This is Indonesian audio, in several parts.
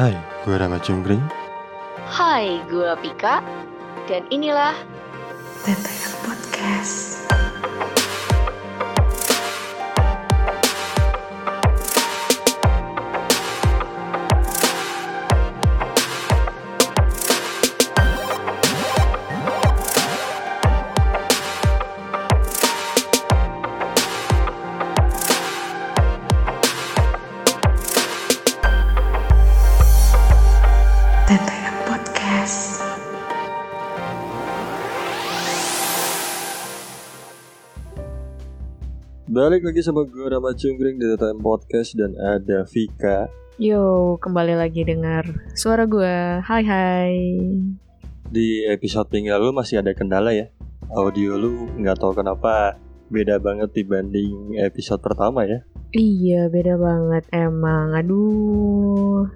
Hai, gue Rama Cungkring. Hai, gue Pika, dan inilah TTM Podcast. Balik lagi sama gue Rama Cungkring di TTM Podcast dan ada Vika. Yo, kembali lagi dengar suara gue. Hai hai. Di episode minggu lalu masih ada kendala ya. Audio lu nggak tahu kenapa beda banget dibanding episode pertama ya. Iya, beda banget emang. Aduh.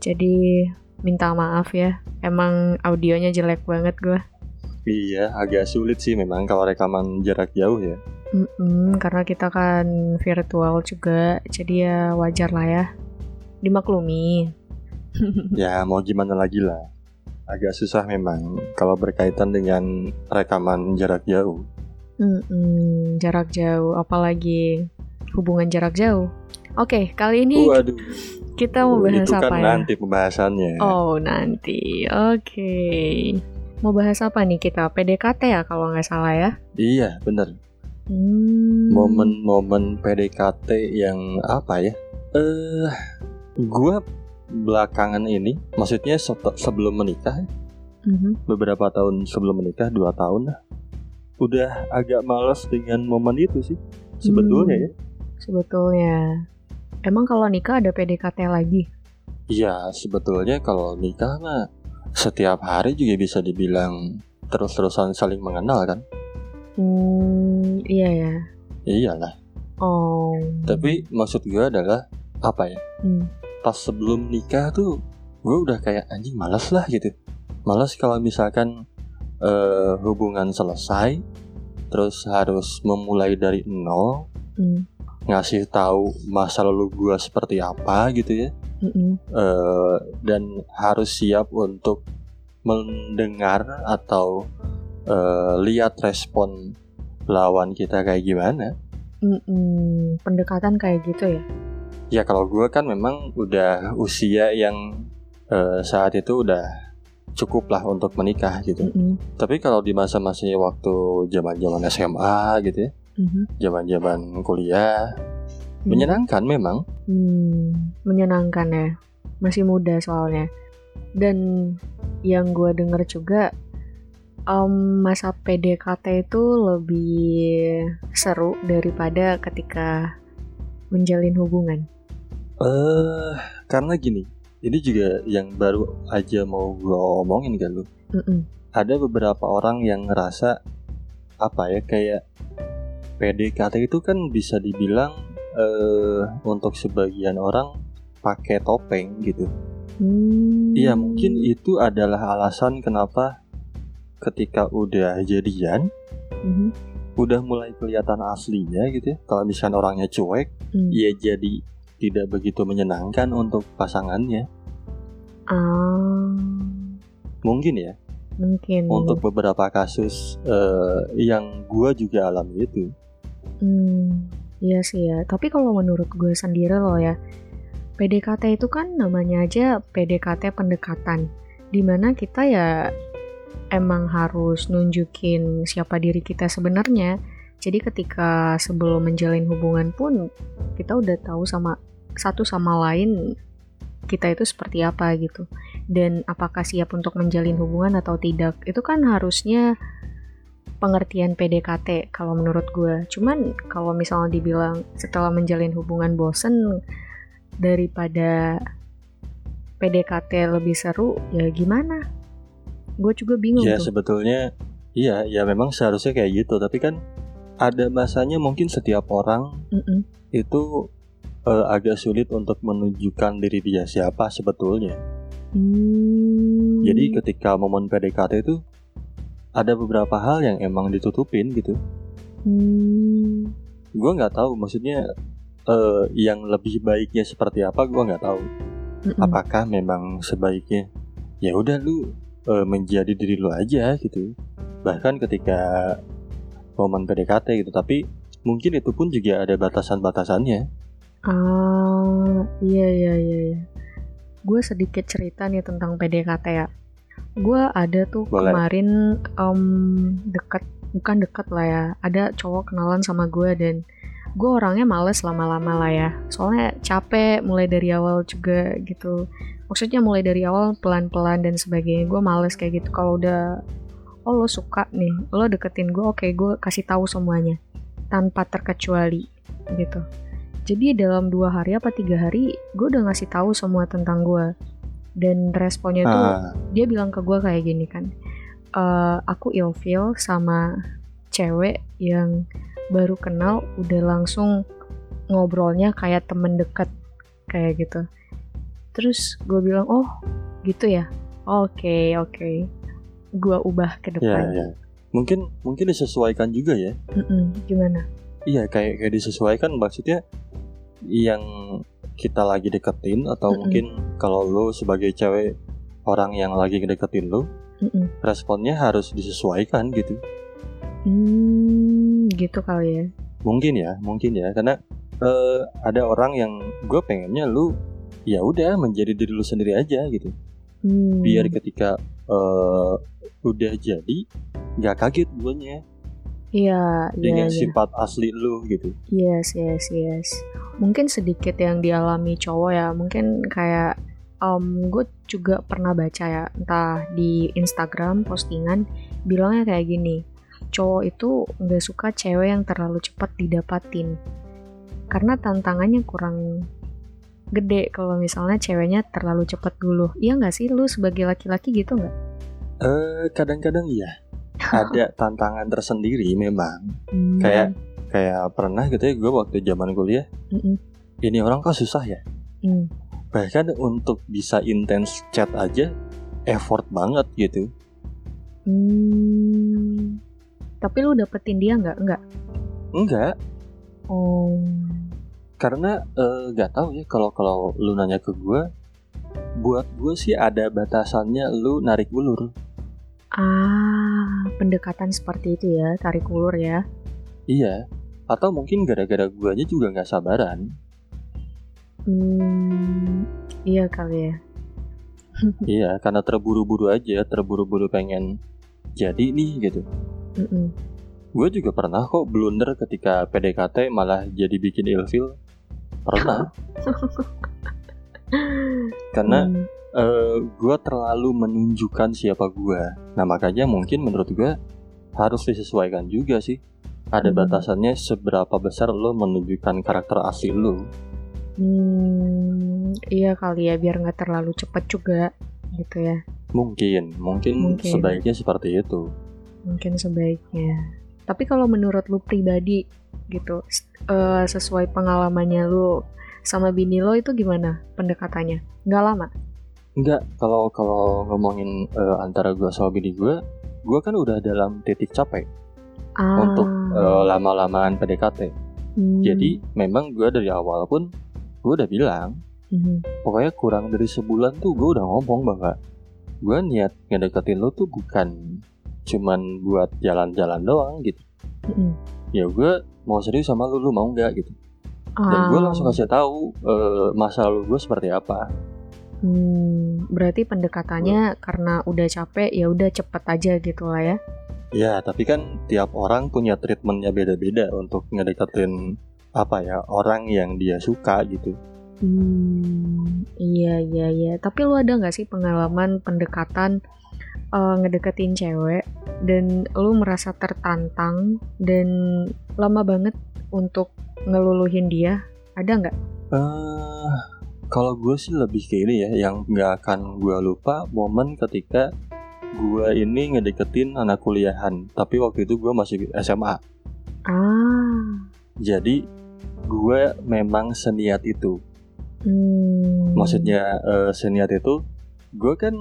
Jadi minta maaf ya. Emang audionya jelek banget gue. Iya, agak sulit sih memang kalau rekaman jarak jauh ya. Mm-mm, karena kita kan virtual juga, jadi ya wajar lah ya. Dimaklumi. ya mau gimana lagi lah. Agak susah memang kalau berkaitan dengan rekaman jarak jauh. Mm-mm, jarak jauh, apalagi hubungan jarak jauh. Oke, kali ini Waduh, kita mau bahas itu apa kan ya? nanti pembahasannya. Oh, nanti. Oke. Mau bahas apa nih kita? PDKT ya kalau nggak salah ya? Iya, bener. Hmm. momen-momen PDKT yang apa ya? Eh, gua belakangan ini, maksudnya sebelum menikah, Mhm. beberapa tahun sebelum menikah, dua tahun lah, udah agak males dengan momen itu sih, sebetulnya Hmm. ya. Sebetulnya. Emang kalau nikah ada PDKT lagi? Iya, sebetulnya kalau nikah mah setiap hari juga bisa dibilang terus-terusan saling mengenal kan? Hmm, iya ya. Iyalah. Oh. Tapi maksud gue adalah apa ya? Hmm. pas sebelum nikah tuh gue udah kayak anjing malas lah gitu malas kalau misalkan eh, hubungan selesai terus harus memulai dari nol Hmm. Ngasih tahu masa lalu gue seperti apa gitu ya Mm-mm. Eh, dan harus siap untuk mendengar atau eh, lihat respon lawan kita kayak gimana Mm-mm. Pendekatan kayak gitu ya? Ya kalau gue kan memang udah usia yang eh, saat itu udah cukup lah untuk menikah gitu. Mm-mm. Tapi kalau di masa-masa waktu zaman-zaman SMA gitu ya, Mhm. zaman-zaman kuliah, menyenangkan memang. Hmm, menyenangkan ya. Masih muda soalnya. Dan yang gue denger juga em, masa PDKT itu lebih seru daripada ketika menjalin hubungan. Eh, karena gini, ini juga yang baru aja mau gue omongin kan lu. Mm-mm. Ada beberapa orang yang ngerasa apa ya kayak PDKT itu kan bisa dibilang eh untuk sebagian orang pakai topeng gitu. Hmm. Iya mungkin itu adalah alasan kenapa ketika udah jadian Mhm. udah mulai kelihatan aslinya gitu ya. Kalau misalkan orangnya cuek, Hmm. ya jadi tidak begitu menyenangkan untuk pasangannya. Ah, Mungkin ya mungkin. untuk beberapa kasus eh, yang gua juga alami itu. Hmm, iya sih ya. Tapi kalau menurut gue sendiri loh ya, PDKT itu kan namanya aja PDKT pendekatan. Di mana kita ya emang harus nunjukin siapa diri kita sebenarnya. Jadi ketika sebelum menjalin hubungan pun kita udah tahu sama satu sama lain kita itu seperti apa gitu. Dan apakah siap untuk menjalin hubungan atau tidak. Itu kan harusnya pengertian PDKT kalau menurut gue. Cuman kalau misalnya dibilang setelah menjalin hubungan bosen daripada PDKT lebih seru, ya gimana? Gue juga bingung Ya tuh. sebetulnya iya ya memang seharusnya kayak gitu. Tapi kan ada masanya mungkin setiap orang Mm-mm. itu eh, agak sulit untuk menunjukkan diri dia siapa sebetulnya. Hmm. Jadi ketika momen PDKT itu ada beberapa hal yang emang ditutupin gitu. Hmm. Gue nggak tahu maksudnya eh, yang lebih baiknya seperti apa gue nggak tahu. Mm-mm. apakah memang sebaiknya ya udah lu eh, menjadi diri lu aja gitu bahkan ketika momen PDKT gitu tapi mungkin itu pun juga ada batasan-batasannya Ah, iya iya iya. iya. Gue sedikit cerita nih tentang PDKT ya. Gue ada tuh Boleh. kemarin em, deket, bukan deket lah ya. Ada cowok kenalan sama gue dan gue orangnya males lama-lama lah ya. Soalnya capek mulai dari awal juga gitu. Maksudnya mulai dari awal pelan-pelan dan sebagainya. Gue males kayak gitu. Kalau udah, oh lo suka nih, lo deketin gue, oke gue kasih tahu semuanya tanpa terkecuali gitu. Jadi dalam dua hari apa tiga hari, gue udah ngasih tahu semua tentang gue. Dan responnya tuh ah, dia bilang ke gue kayak gini kan, "Eh, aku ilfeel sama cewek yang baru kenal udah langsung ngobrolnya kayak temen deket kayak gitu. Terus gue bilang, oh gitu ya, oke oke, gue ubah ke ya depan. ya mungkin mungkin disesuaikan juga ya Mm-mm, gimana? iya kayak kayak disesuaikan maksudnya yang kita lagi deketin atau Mm-mm. mungkin kalau lu sebagai cewek orang yang lagi ngedeketin lu Mm-mm. responnya harus disesuaikan gitu Hmm, gitu kali ya. mungkin ya mungkin ya karena eh, ada orang yang gue pengennya lu ya udah menjadi diri lu sendiri aja gitu Hmm. biar ketika eh, udah jadi nggak kaget guanya Iya, iya, dengan iya. sifat asli lu gitu Yes, yes, yes. Mungkin sedikit yang dialami cowok ya. Mungkin kayak um, gue juga pernah baca ya, entah di Instagram postingan bilangnya kayak gini. Cowok itu nggak suka cewek yang terlalu cepat didapatin. Karena tantangannya kurang gede kalau misalnya ceweknya terlalu cepat dulu. Iya nggak sih lu sebagai laki-laki gitu nggak? eh kadang-kadang iya ada tantangan tersendiri memang Hmm, kayak kayak pernah gitu ya gue waktu zaman kuliah mm-mm, ini orang kok susah ya mm. bahkan untuk bisa intens chat aja effort banget gitu Hmm. Tapi lu dapetin dia nggak? Nggak. enggak Oh. karena eh, nggak tahu ya kalau kalau lu nanya ke gue buat gue sih ada batasannya lu narik ulur Ah, pendekatan seperti itu ya, tarik ulur ya. iya atau mungkin gara-gara guanya juga nggak sabaran Hmm, iya kali ya. iya karena terburu-buru aja terburu-buru pengen jadi nih gitu Mm-mm. gue juga pernah kok blunder ketika PDKT malah jadi bikin ilfil pernah karena Hmm, gue terlalu menunjukkan siapa gue nah makanya mungkin menurut gue harus disesuaikan juga sih ada Hmm. batasannya seberapa besar lo menunjukkan karakter asli lo hmm, iya kali ya, biar nggak terlalu cepet juga, gitu ya. mungkin mungkin, Mungkin. sebaiknya seperti itu Mungkin sebaiknya. Tapi kalau menurut lu pribadi, gitu, eh, sesuai pengalamannya lu sama bini lo itu gimana pendekatannya? Nggak lama? enggak kalau kalau ngomongin eh, antara gue sama bini gue gue kan udah dalam titik capek Ah, untuk eh, lama-lamaan PDKT hmm, Jadi memang gue dari awal pun gue udah bilang mhm. pokoknya kurang dari sebulan tuh gue udah ngomong bahwa gue niat ngedeketin lo tuh bukan cuman buat jalan-jalan doang gitu. Mm-mm. Ya gue mau serius sama lu, lu mau nggak gitu. Dan gue langsung kasih tahu eh, masa lalu gue seperti apa. Hmm, berarti pendekatannya karena udah capek ya udah cepet aja gitu lah ya. Ya tapi kan tiap orang punya treatmentnya beda-beda untuk ngedeketin apa ya orang yang dia suka gitu. Hmm, iya iya iya. Tapi lu ada nggak sih pengalaman pendekatan eh, ngedeketin cewek dan lu merasa tertantang dan lama banget untuk ngeluluhin dia? Ada nggak? eh kalau gue sih lebih ke ini ya, yang nggak akan gue lupa momen ketika gue ini ngedeketin anak kuliahan, tapi waktu itu gue masih SMA. Ah, Jadi gue memang seniat itu. hmm. Maksudnya eh, seniat itu, gue kan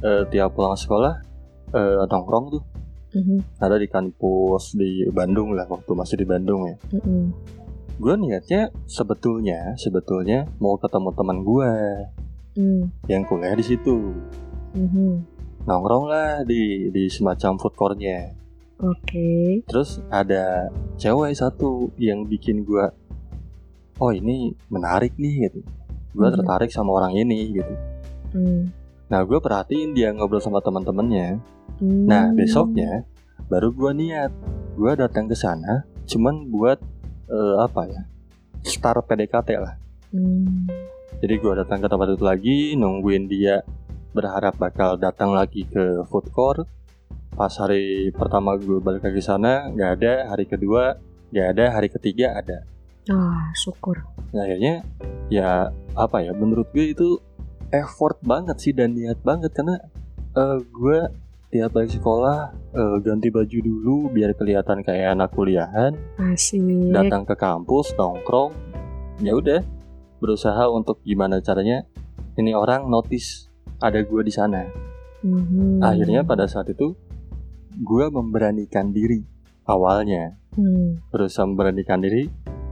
eh, tiap pulang sekolah eh, nongkrong tuh, Mhm, ada di kampus di Bandung lah waktu masih di Bandung ya. mhm. Gue niatnya sebetulnya sebetulnya mau ketemu teman gue, Hmm. yang kuliah di situ. mhm. Nongkrong lah di di semacam food court-nya. Oke. Terus ada cewek satu yang bikin gua oh ini menarik nih gitu. Gua Mhm. tertarik sama orang ini gitu. Hmm. Nah, gue perhatiin dia ngobrol sama teman-temannya. Hmm. Nah, besoknya baru gua niat. Gua datang ke sana cuman buat eh, apa ya? Start PDKT lah. Hmm. Jadi gua datang ke tempat itu lagi, nungguin dia berharap bakal datang lagi ke food court. Pas hari pertama gue balik lagi sana, nggak ada. Hari kedua nggak ada. Hari ketiga ada. Ah, syukur. Nah, akhirnya ya apa ya? Menurut gue itu effort banget sih dan niat banget karena eh, gue tiap balik sekolah eh, ganti baju dulu biar kelihatan kayak anak kuliahan. Asik. datang ke kampus nongkrong ya udah berusaha untuk gimana caranya ini orang notice ada gue di sana Mhm. akhirnya pada saat itu gue memberanikan diri awalnya Hmm. berusaha memberanikan diri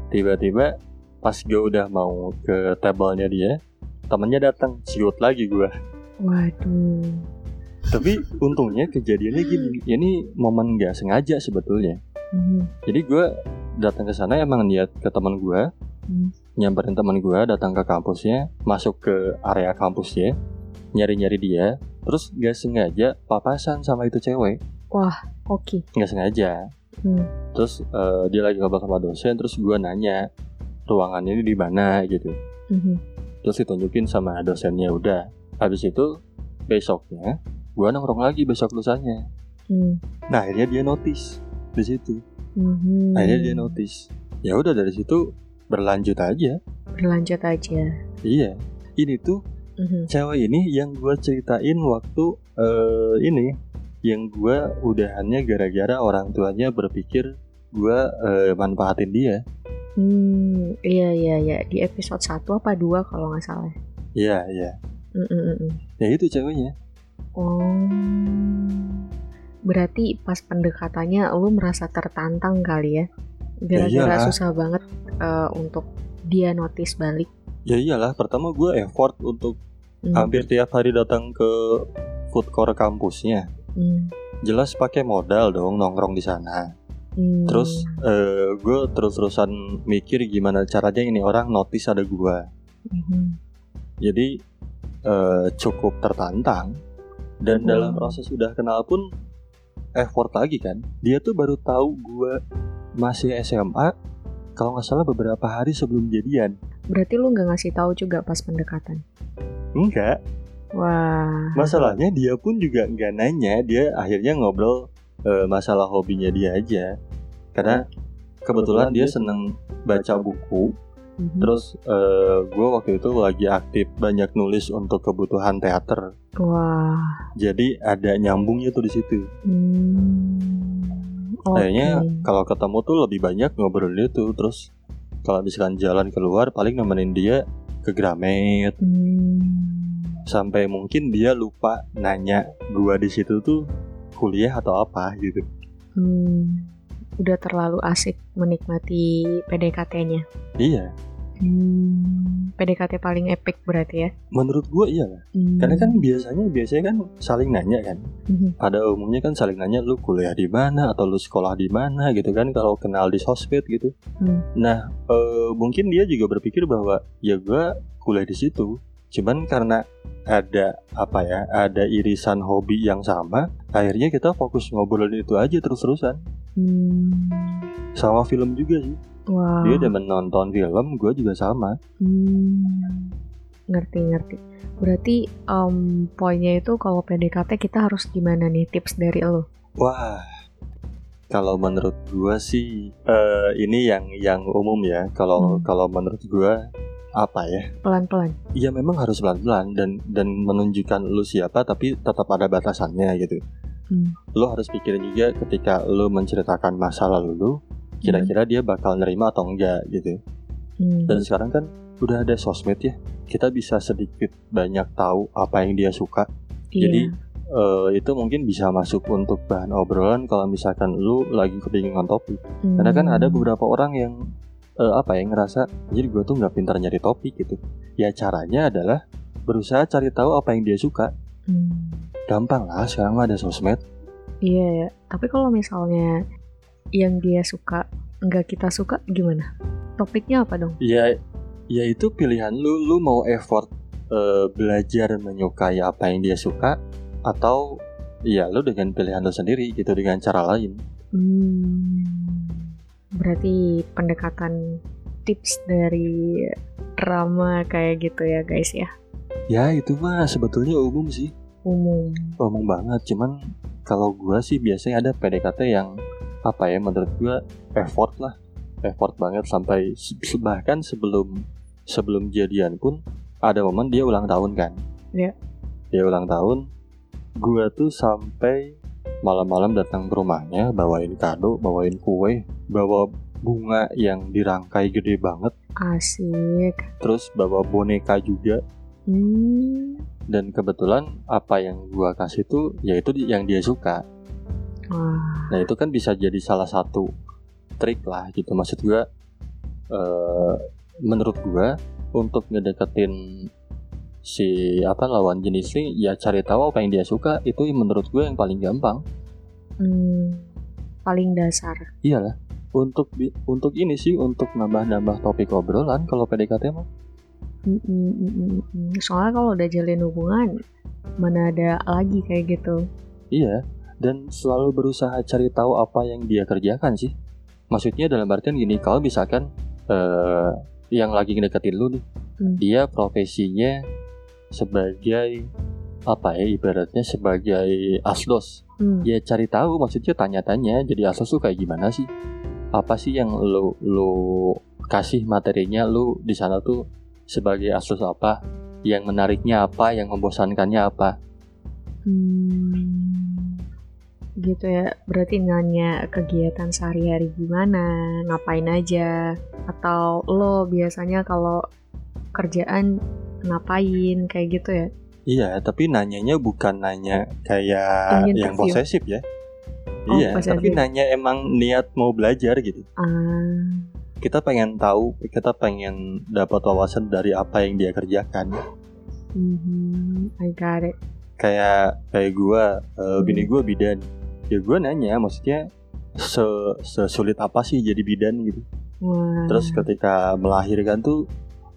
tiba-tiba pas gue udah mau ke tablenya dia temennya datang siut lagi gue Waduh. Tapi untungnya kejadiannya gini ini momen nggak sengaja sebetulnya Mhm. Jadi gue datang ke sana emang niat ke teman gue, Hmm. nyamperin teman gue datang ke kampusnya, masuk ke area kampusnya, nyari-nyari dia, terus gak sengaja papasan sama itu cewek, Oke. nggak sengaja. Hmm. Terus eh, dia lagi ngobrol sama dosen, terus gue nanya ruangan ini di mana gitu, Mhm. terus ditunjukin sama dosennya udah. Habis itu besoknya gue nongkrong lagi besok lusanya. Hmm. Nah akhirnya dia notice di situ, Mhm. akhirnya dia notice. Ya udah dari situ berlanjut aja. Berlanjut aja. Iya, ini tuh Mhm. cewek ini yang gue ceritain waktu eh, ini, yang gue udahannya gara-gara orang tuanya berpikir gue eh, manfaatin dia. Hmm, iya iya iya di episode 1 apa 2 kalau nggak salah. Iya, iya. Mm, mm. Ya itu ceweknya. Oh. Berarti pas pendekatannya lu merasa tertantang kali ya. Gara-gara iyalah. susah banget eh, untuk dia notice balik. Ya iyalah, pertama gue effort untuk Hmm, hampir tiap hari datang ke food court kampusnya. hmm, Jelas pakai modal dong nongkrong di sana. hmm. Terus eh, gue terus-terusan mikir gimana caranya ini orang notice ada gue. Mhm. Jadi eh, cukup tertantang dan Hmm. dalam proses udah kenal pun effort lagi kan. Dia tuh baru tahu gue masih SMA kalau nggak salah beberapa hari sebelum jadian. Berarti lu nggak ngasih tahu juga pas pendekatan. Enggak, Wah. masalahnya dia pun juga nggak nanya. Dia akhirnya ngobrol eh, masalah hobinya dia aja. Karena kebetulan dia seneng baca buku. Mhm. Terus gue waktu itu lagi aktif banyak nulis untuk kebutuhan teater. Wah. Jadi ada nyambungnya tuh di situ. Hmm. Oke. Kayaknya kalau ketemu tuh lebih banyak ngobrol itu terus kalau misalkan jalan keluar paling nemenin dia ke Gramet Hmm. sampai mungkin dia lupa nanya gua di situ tuh kuliah atau apa gitu. Hmm. Udah terlalu asik menikmati PDKT-nya. Iya, Hmm. PDKT paling epic berarti ya. menurut gua iya lah. Hmm. Karena kan biasanya biasanya kan saling nanya kan. Mhm. Pada umumnya kan saling nanya lu kuliah di mana atau lu sekolah di mana gitu kan kalau kenal di sosmed gitu. Hmm. Nah, eh, mungkin dia juga berpikir bahwa ya gua kuliah di situ. Cuman karena ada apa ya, ada irisan hobi yang sama, akhirnya kita fokus ngobrolin itu aja terus-terusan. Hmm. Sama film juga sih. Wah. Dia demen nonton film, gue juga sama. Hmm. Ngerti ngerti. Berarti em, poinnya itu kalau PDKT kita harus gimana nih tips dari lo? Wah, kalau menurut gua sih eh, ini yang yang umum ya. Kalau Hmm. kalau menurut gua apa ya? Pelan-pelan. Iya memang harus pelan-pelan dan dan menunjukkan lu siapa tapi tetap ada batasannya gitu. Hmm. Lu harus pikirin juga ketika lu menceritakan masa lalu lu, kira-kira dia bakal nerima atau enggak gitu. Hmm. Dan sekarang kan udah ada sosmed ya, kita bisa sedikit banyak tahu apa yang dia suka. Iya. Jadi eh, itu mungkin bisa masuk untuk bahan obrolan kalau misalkan lu lagi kebingungan topik. Karena kan ada Hmm. beberapa orang yang eh, apa ya ngerasa jadi gue tuh nggak pintar nyari topik gitu. Ya caranya adalah berusaha cari tahu apa yang dia suka. Hmm, Gampang lah sekarang ada sosmed. iya ya. Tapi kalau misalnya yang dia suka nggak kita suka gimana? Topiknya apa dong? Ya, ya itu pilihan lu. Lu mau effort eh, belajar menyukai apa yang dia suka atau ya lu dengan pilihan lu sendiri gitu dengan cara lain. Hmm, berarti pendekatan tips dari Rama kayak gitu ya guys ya. Ya itu mah sebetulnya umum sih. Umum. Umum banget. Cuman kalau gua sih biasanya ada PDKT yang apa ya menurut gua effort lah. Effort banget sampai bahkan sebelum sebelum jadian pun ada momen dia ulang tahun kan. Iya. Dia ulang tahun. Gua tuh sampai malam-malam datang ke rumahnya bawain kado, bawain kue, bawa bunga yang dirangkai gede banget, Asik. terus bawa boneka juga. Hmm. Dan kebetulan apa yang gua kasih tuh yaitu di- yang dia suka. Wah. Nah itu kan bisa jadi salah satu trik lah gitu maksud gua eh, menurut gua untuk ngedeketin si apa lawan jenis ini ya cari tahu apa yang dia suka itu menurut gue yang paling gampang Hmm, paling dasar. iyalah untuk untuk ini sih untuk nambah-nambah topik obrolan kalau PDKT mah Mm, mm, mm, mm, mm. Soalnya kalau udah jalin hubungan, mana ada lagi kayak gitu. iya dan selalu berusaha cari tahu apa yang dia kerjakan sih maksudnya dalam artian gini kalau misalkan eh, yang lagi ngedeketin lu nih Hmm. dia profesinya sebagai apa ya ibaratnya sebagai asdos Hmm. ya cari tahu maksudnya tanya-tanya jadi asdos tuh kayak gimana sih apa sih yang lo lo kasih materinya lu di sana tuh sebagai asdos apa yang menariknya apa yang membosankannya apa Hmm, gitu ya. Berarti nanya kegiatan sehari-hari gimana, ngapain aja, atau lo biasanya kalau kerjaan ngapain kayak gitu ya? iya tapi nanyanya bukan nanya kayak Yang yang interview. posesif ya Oh, iya posesif. tapi nanya emang niat mau belajar gitu Ah, kita pengen tahu kita pengen dapat wawasan dari apa yang dia kerjakan mhm, I got it. kayak kayak gua eh, bini Hmm. gua bidan ya gua nanya maksudnya se sesulit apa sih jadi bidan gitu Wah. terus ketika melahirkan tuh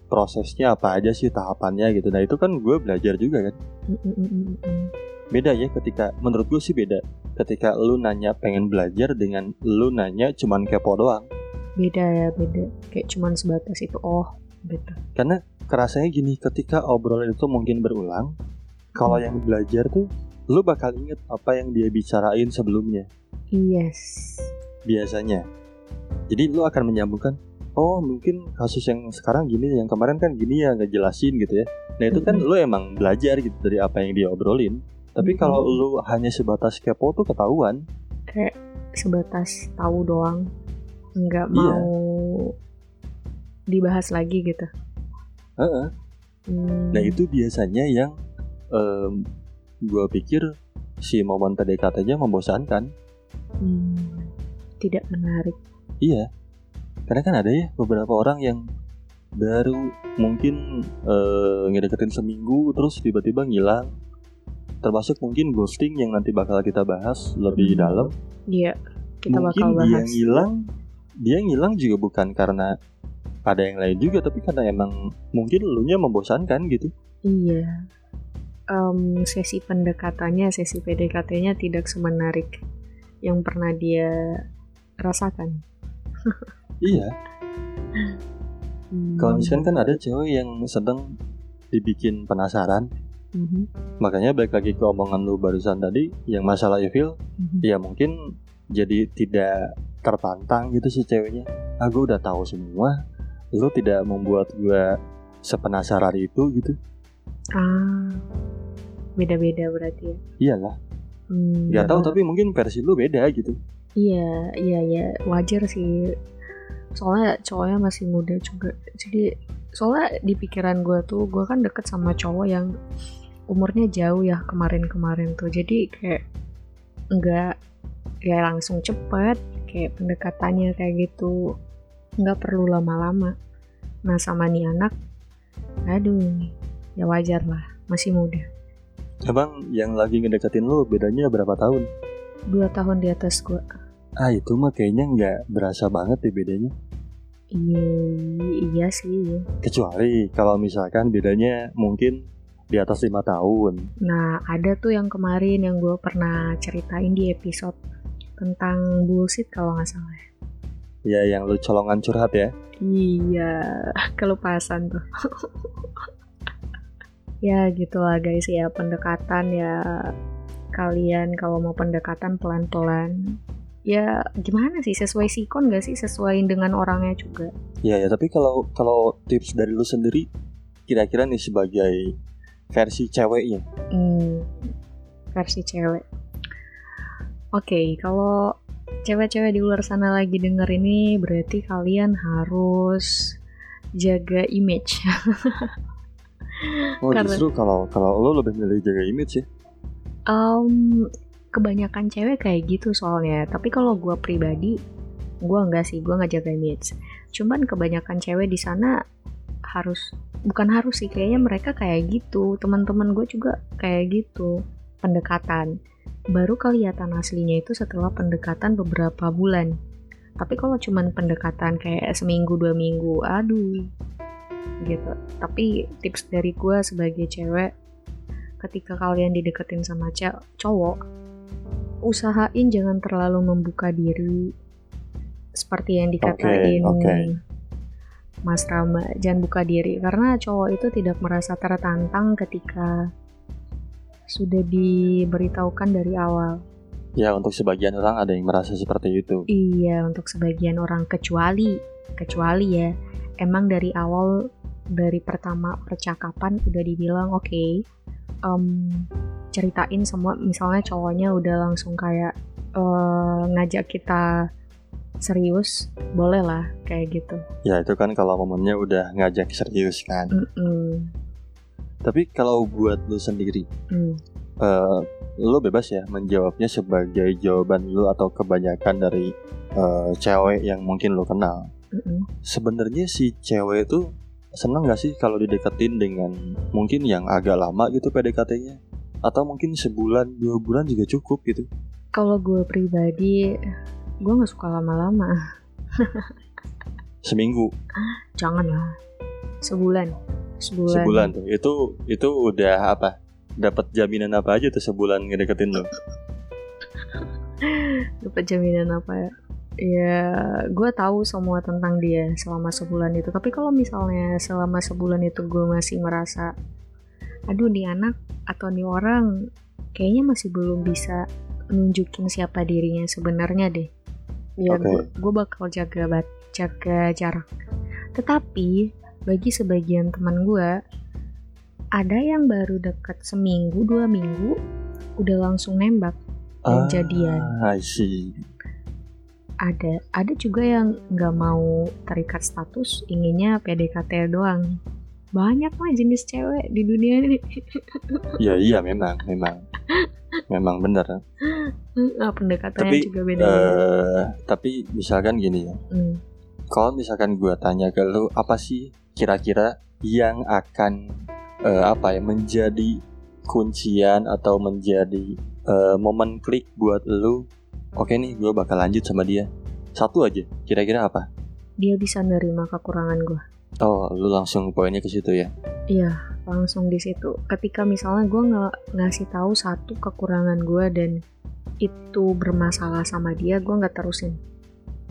prosesnya apa aja sih tahapannya gitu nah itu kan gue belajar juga kan Mm, mm, mm, mm, mm. beda ya ketika menurut gue sih beda ketika lu nanya pengen belajar dengan lu nanya cuman kepo doang Beda ya, beda. Kayak cuman sebatas itu. Oh, gitu. karena kerasanya gini ketika obrolan itu mungkin berulang kalau yang belajar tuh lu bakal inget apa yang dia bicarain sebelumnya Yes. biasanya jadi lu akan menyambungkan oh mungkin kasus yang sekarang gini yang kemarin kan gini ya ngejelasin gitu ya nah itu kan Mhm. lu emang belajar gitu dari apa yang dia obrolin tapi Mhm. kalau lu hanya sebatas kepo tuh ketahuan Kayak sebatas tahu doang. Nggak Iya. mau dibahas lagi gitu. Heeh. Hmm. nah itu biasanya yang em, gua pikir si momen PDKT-nya membosankan Hmm, tidak menarik. iya karena kan ada ya beberapa orang yang baru mungkin eh, ngedeketin seminggu terus tiba-tiba ngilang termasuk mungkin ghosting yang nanti bakal kita bahas lebih Hmm. dalam Iya, kita mungkin bakal dia bahas. ngilang dia ngilang juga bukan karena ada yang lain juga tapi karena emang mungkin lu nya membosankan gitu Iya. Em, sesi pendekatannya, sesi PDKT-nya tidak semenarik yang pernah dia rasakan. iya Hmm. kalau misalkan kan ada cewek yang sedang dibikin penasaran Mhm, makanya balik lagi ke omongan lu barusan tadi yang masalah evil mhm. ya mungkin jadi tidak tertantang gitu si ceweknya ah gue udah tahu semua lu tidak membuat gue sepenasaran itu gitu Ah, beda-beda berarti ya. iyalah Hmm, nggak tahu tapi mungkin versi lu beda gitu Iya, iya, iya, wajar sih. Soalnya cowoknya masih muda juga. Jadi, soalnya di pikiran gue tuh, gue kan deket sama cowok yang umurnya jauh ya kemarin-kemarin tuh. Jadi kayak nggak ya langsung cepet, kayak pendekatannya kayak gitu. Nggak perlu lama-lama. Nah sama nih anak, aduh, ya wajar lah masih muda Emang yang lagi ngedeketin lo bedanya berapa tahun? dua tahun di atas gue Ah itu mah kayaknya nggak berasa banget deh bedanya. iya iya sih Kecuali kalau misalkan bedanya mungkin di atas lima tahun. nah ada tuh yang kemarin yang gue pernah ceritain di episode tentang bullshit kalau nggak salah Ya. Yang lu colongan curhat ya. Iya, kelupasan tuh. ya gitulah guys ya pendekatan ya. Kalian kalau mau pendekatan pelan-pelan. Ya gimana sih? Sesuai sikon gak sih? Sesuaiin dengan orangnya juga. Ya ya tapi kalau kalau tips dari lu sendiri kira-kira nih sebagai versi ceweknya. hmm, versi cewek oke kalau cewek-cewek di luar sana lagi denger ini berarti kalian harus jaga image Oh Karena- justru kalau kalau lu lebih milih jaga image ya. Um, kebanyakan cewek kayak gitu soalnya. Tapi kalau gue pribadi, gue enggak sih, gue nggak jaga image. Cuman kebanyakan cewek di sana harus, bukan harus sih, kayaknya mereka kayak gitu. Teman-teman gue juga kayak gitu. Pendekatan. Baru kelihatan aslinya itu setelah pendekatan beberapa bulan. Tapi kalau cuman pendekatan kayak seminggu dua minggu, aduh, gitu. Tapi tips dari gue sebagai cewek, ketika kalian dideketin sama cowok, usahain jangan terlalu membuka diri seperti yang dikatain oke. Mas Rama, jangan buka diri karena cowok itu tidak merasa tertantang ketika sudah diberitahukan dari awal. Ya untuk sebagian orang ada yang merasa seperti itu. Iya, untuk sebagian orang kecuali kecuali ya emang dari awal dari pertama percakapan udah dibilang oke em, ceritain semua misalnya cowoknya udah langsung kayak eh, ngajak kita serius boleh lah kayak gitu Ya itu kan kalau momennya udah ngajak serius kan. Mm-mm. Tapi kalau buat lu sendiri, Mm. eh lu bebas ya menjawabnya sebagai jawaban lu atau kebanyakan dari eh, cewek yang mungkin lu kenal. Sebenarnya si cewek itu seneng gak sih kalau dideketin dengan mungkin yang agak lama gitu PDKT-nya? Atau mungkin sebulan dua bulan juga cukup gitu? kalau gue pribadi gue nggak suka lama-lama Seminggu, jangan lah sebulan sebulan, sebulan tuh. Itu itu udah apa? Dapat jaminan apa aja tuh sebulan ngedeketin lu? dapat jaminan apa ya ya gue tahu semua tentang dia selama sebulan itu tapi kalau misalnya selama sebulan itu gue masih merasa aduh nih anak atau nih orang kayaknya masih belum bisa nunjukin siapa dirinya sebenarnya deh ya Oke. gue bakal jaga jaga jarak tetapi bagi sebagian teman gue ada yang baru deket seminggu dua minggu udah langsung nembak dan jadian Ah, I see. ada ada juga yang nggak mau terikat status inginnya PDKT doang banyak mah jenis cewek di dunia ini Ya iya memang, memang. Memang bener. Ah, pendekatannya Tapi juga beda eh tapi misalkan gini ya. Hmm. Kalau misalkan gua tanya ke lu apa sih kira-kira yang akan eh, apa ya menjadi kuncian atau menjadi eh, momen klik buat lu oke nih gue bakal lanjut sama dia. Satu aja kira-kira apa? Dia bisa nerima kekurangan gue oh lu langsung poinnya ke situ ya? Iya langsung di situ. Ketika misalnya gue nggak ngasih tahu satu kekurangan gue dan itu bermasalah sama dia gue nggak terusin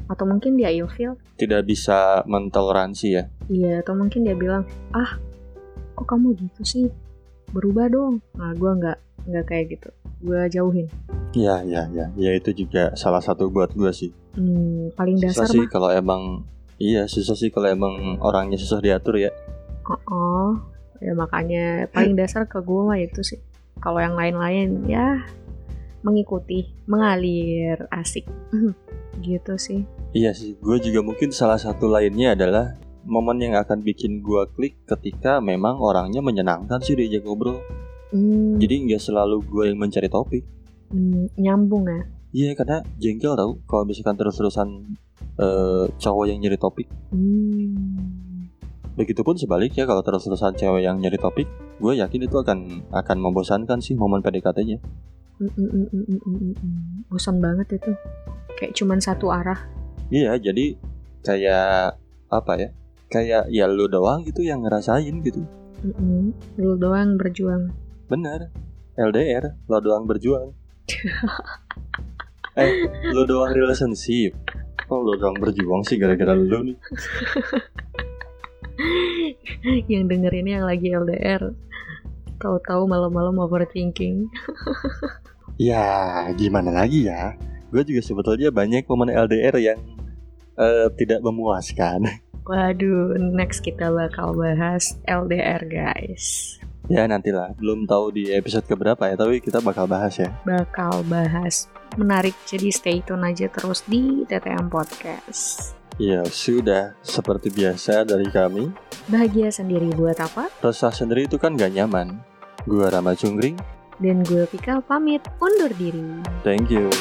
atau mungkin dia ilfeel tidak bisa mentoleransi ya Iya, atau mungkin dia bilang, ah, kok kamu gitu sih? Berubah dong. Nah, gue nggak nggak kayak gitu. Gue jauhin. ya ya ya ya itu juga salah satu buat gua sih Hmm, paling susah dasar sih mah. kalau emang iya susah sih kalau emang orangnya susah diatur ya Oh, oh. ya makanya paling dasar ke gue mah itu sih. Kalau yang lain-lain ya mengikuti, mengalir, asik. gitu sih. Iya sih, gue juga mungkin salah satu lainnya adalah momen yang akan bikin gue klik ketika memang orangnya menyenangkan sih diajak ngobrol. Hmm, Jadi nggak selalu gue yang mencari topik. hmm, nyambung ya. Iya karena jengkel tau kalau misalkan terus-terusan eh, cowok yang nyari topik. Hmm. Begitupun sebaliknya kalau terus-terusan cewek yang nyari topik, gue yakin itu akan akan membosankan sih momen PDKT-nya. Mm, mm, mm, mm, mm, mm, mm. Bosan banget itu. Kayak cuman satu arah. Iya, jadi kayak apa ya? Kayak ya lu doang gitu yang ngerasain gitu. Mm, mm. Lu doang berjuang. Bener. LDR, lo doang berjuang. eh, lo doang relationship. Kok lo doang berjuang sih gara-gara lu nih? yang dengerin yang lagi LDR. Tahu-tahu malam-malam overthinking. Ya, gimana lagi ya? Gue juga sebetulnya banyak momen LDR yang eh, tidak memuaskan. Waduh, next kita bakal bahas LDR guys. Ya nantilah, belum tahu di episode keberapa ya, tapi kita bakal bahas ya. Bakal bahas menarik, jadi stay tune aja terus di TTM Podcast. Ya sudah, seperti biasa dari kami, Bahagia sendiri buat apa? resah sendiri itu kan gak nyaman. Gua Rama Jungring, Dan gue Vika pamit undur diri. thank you.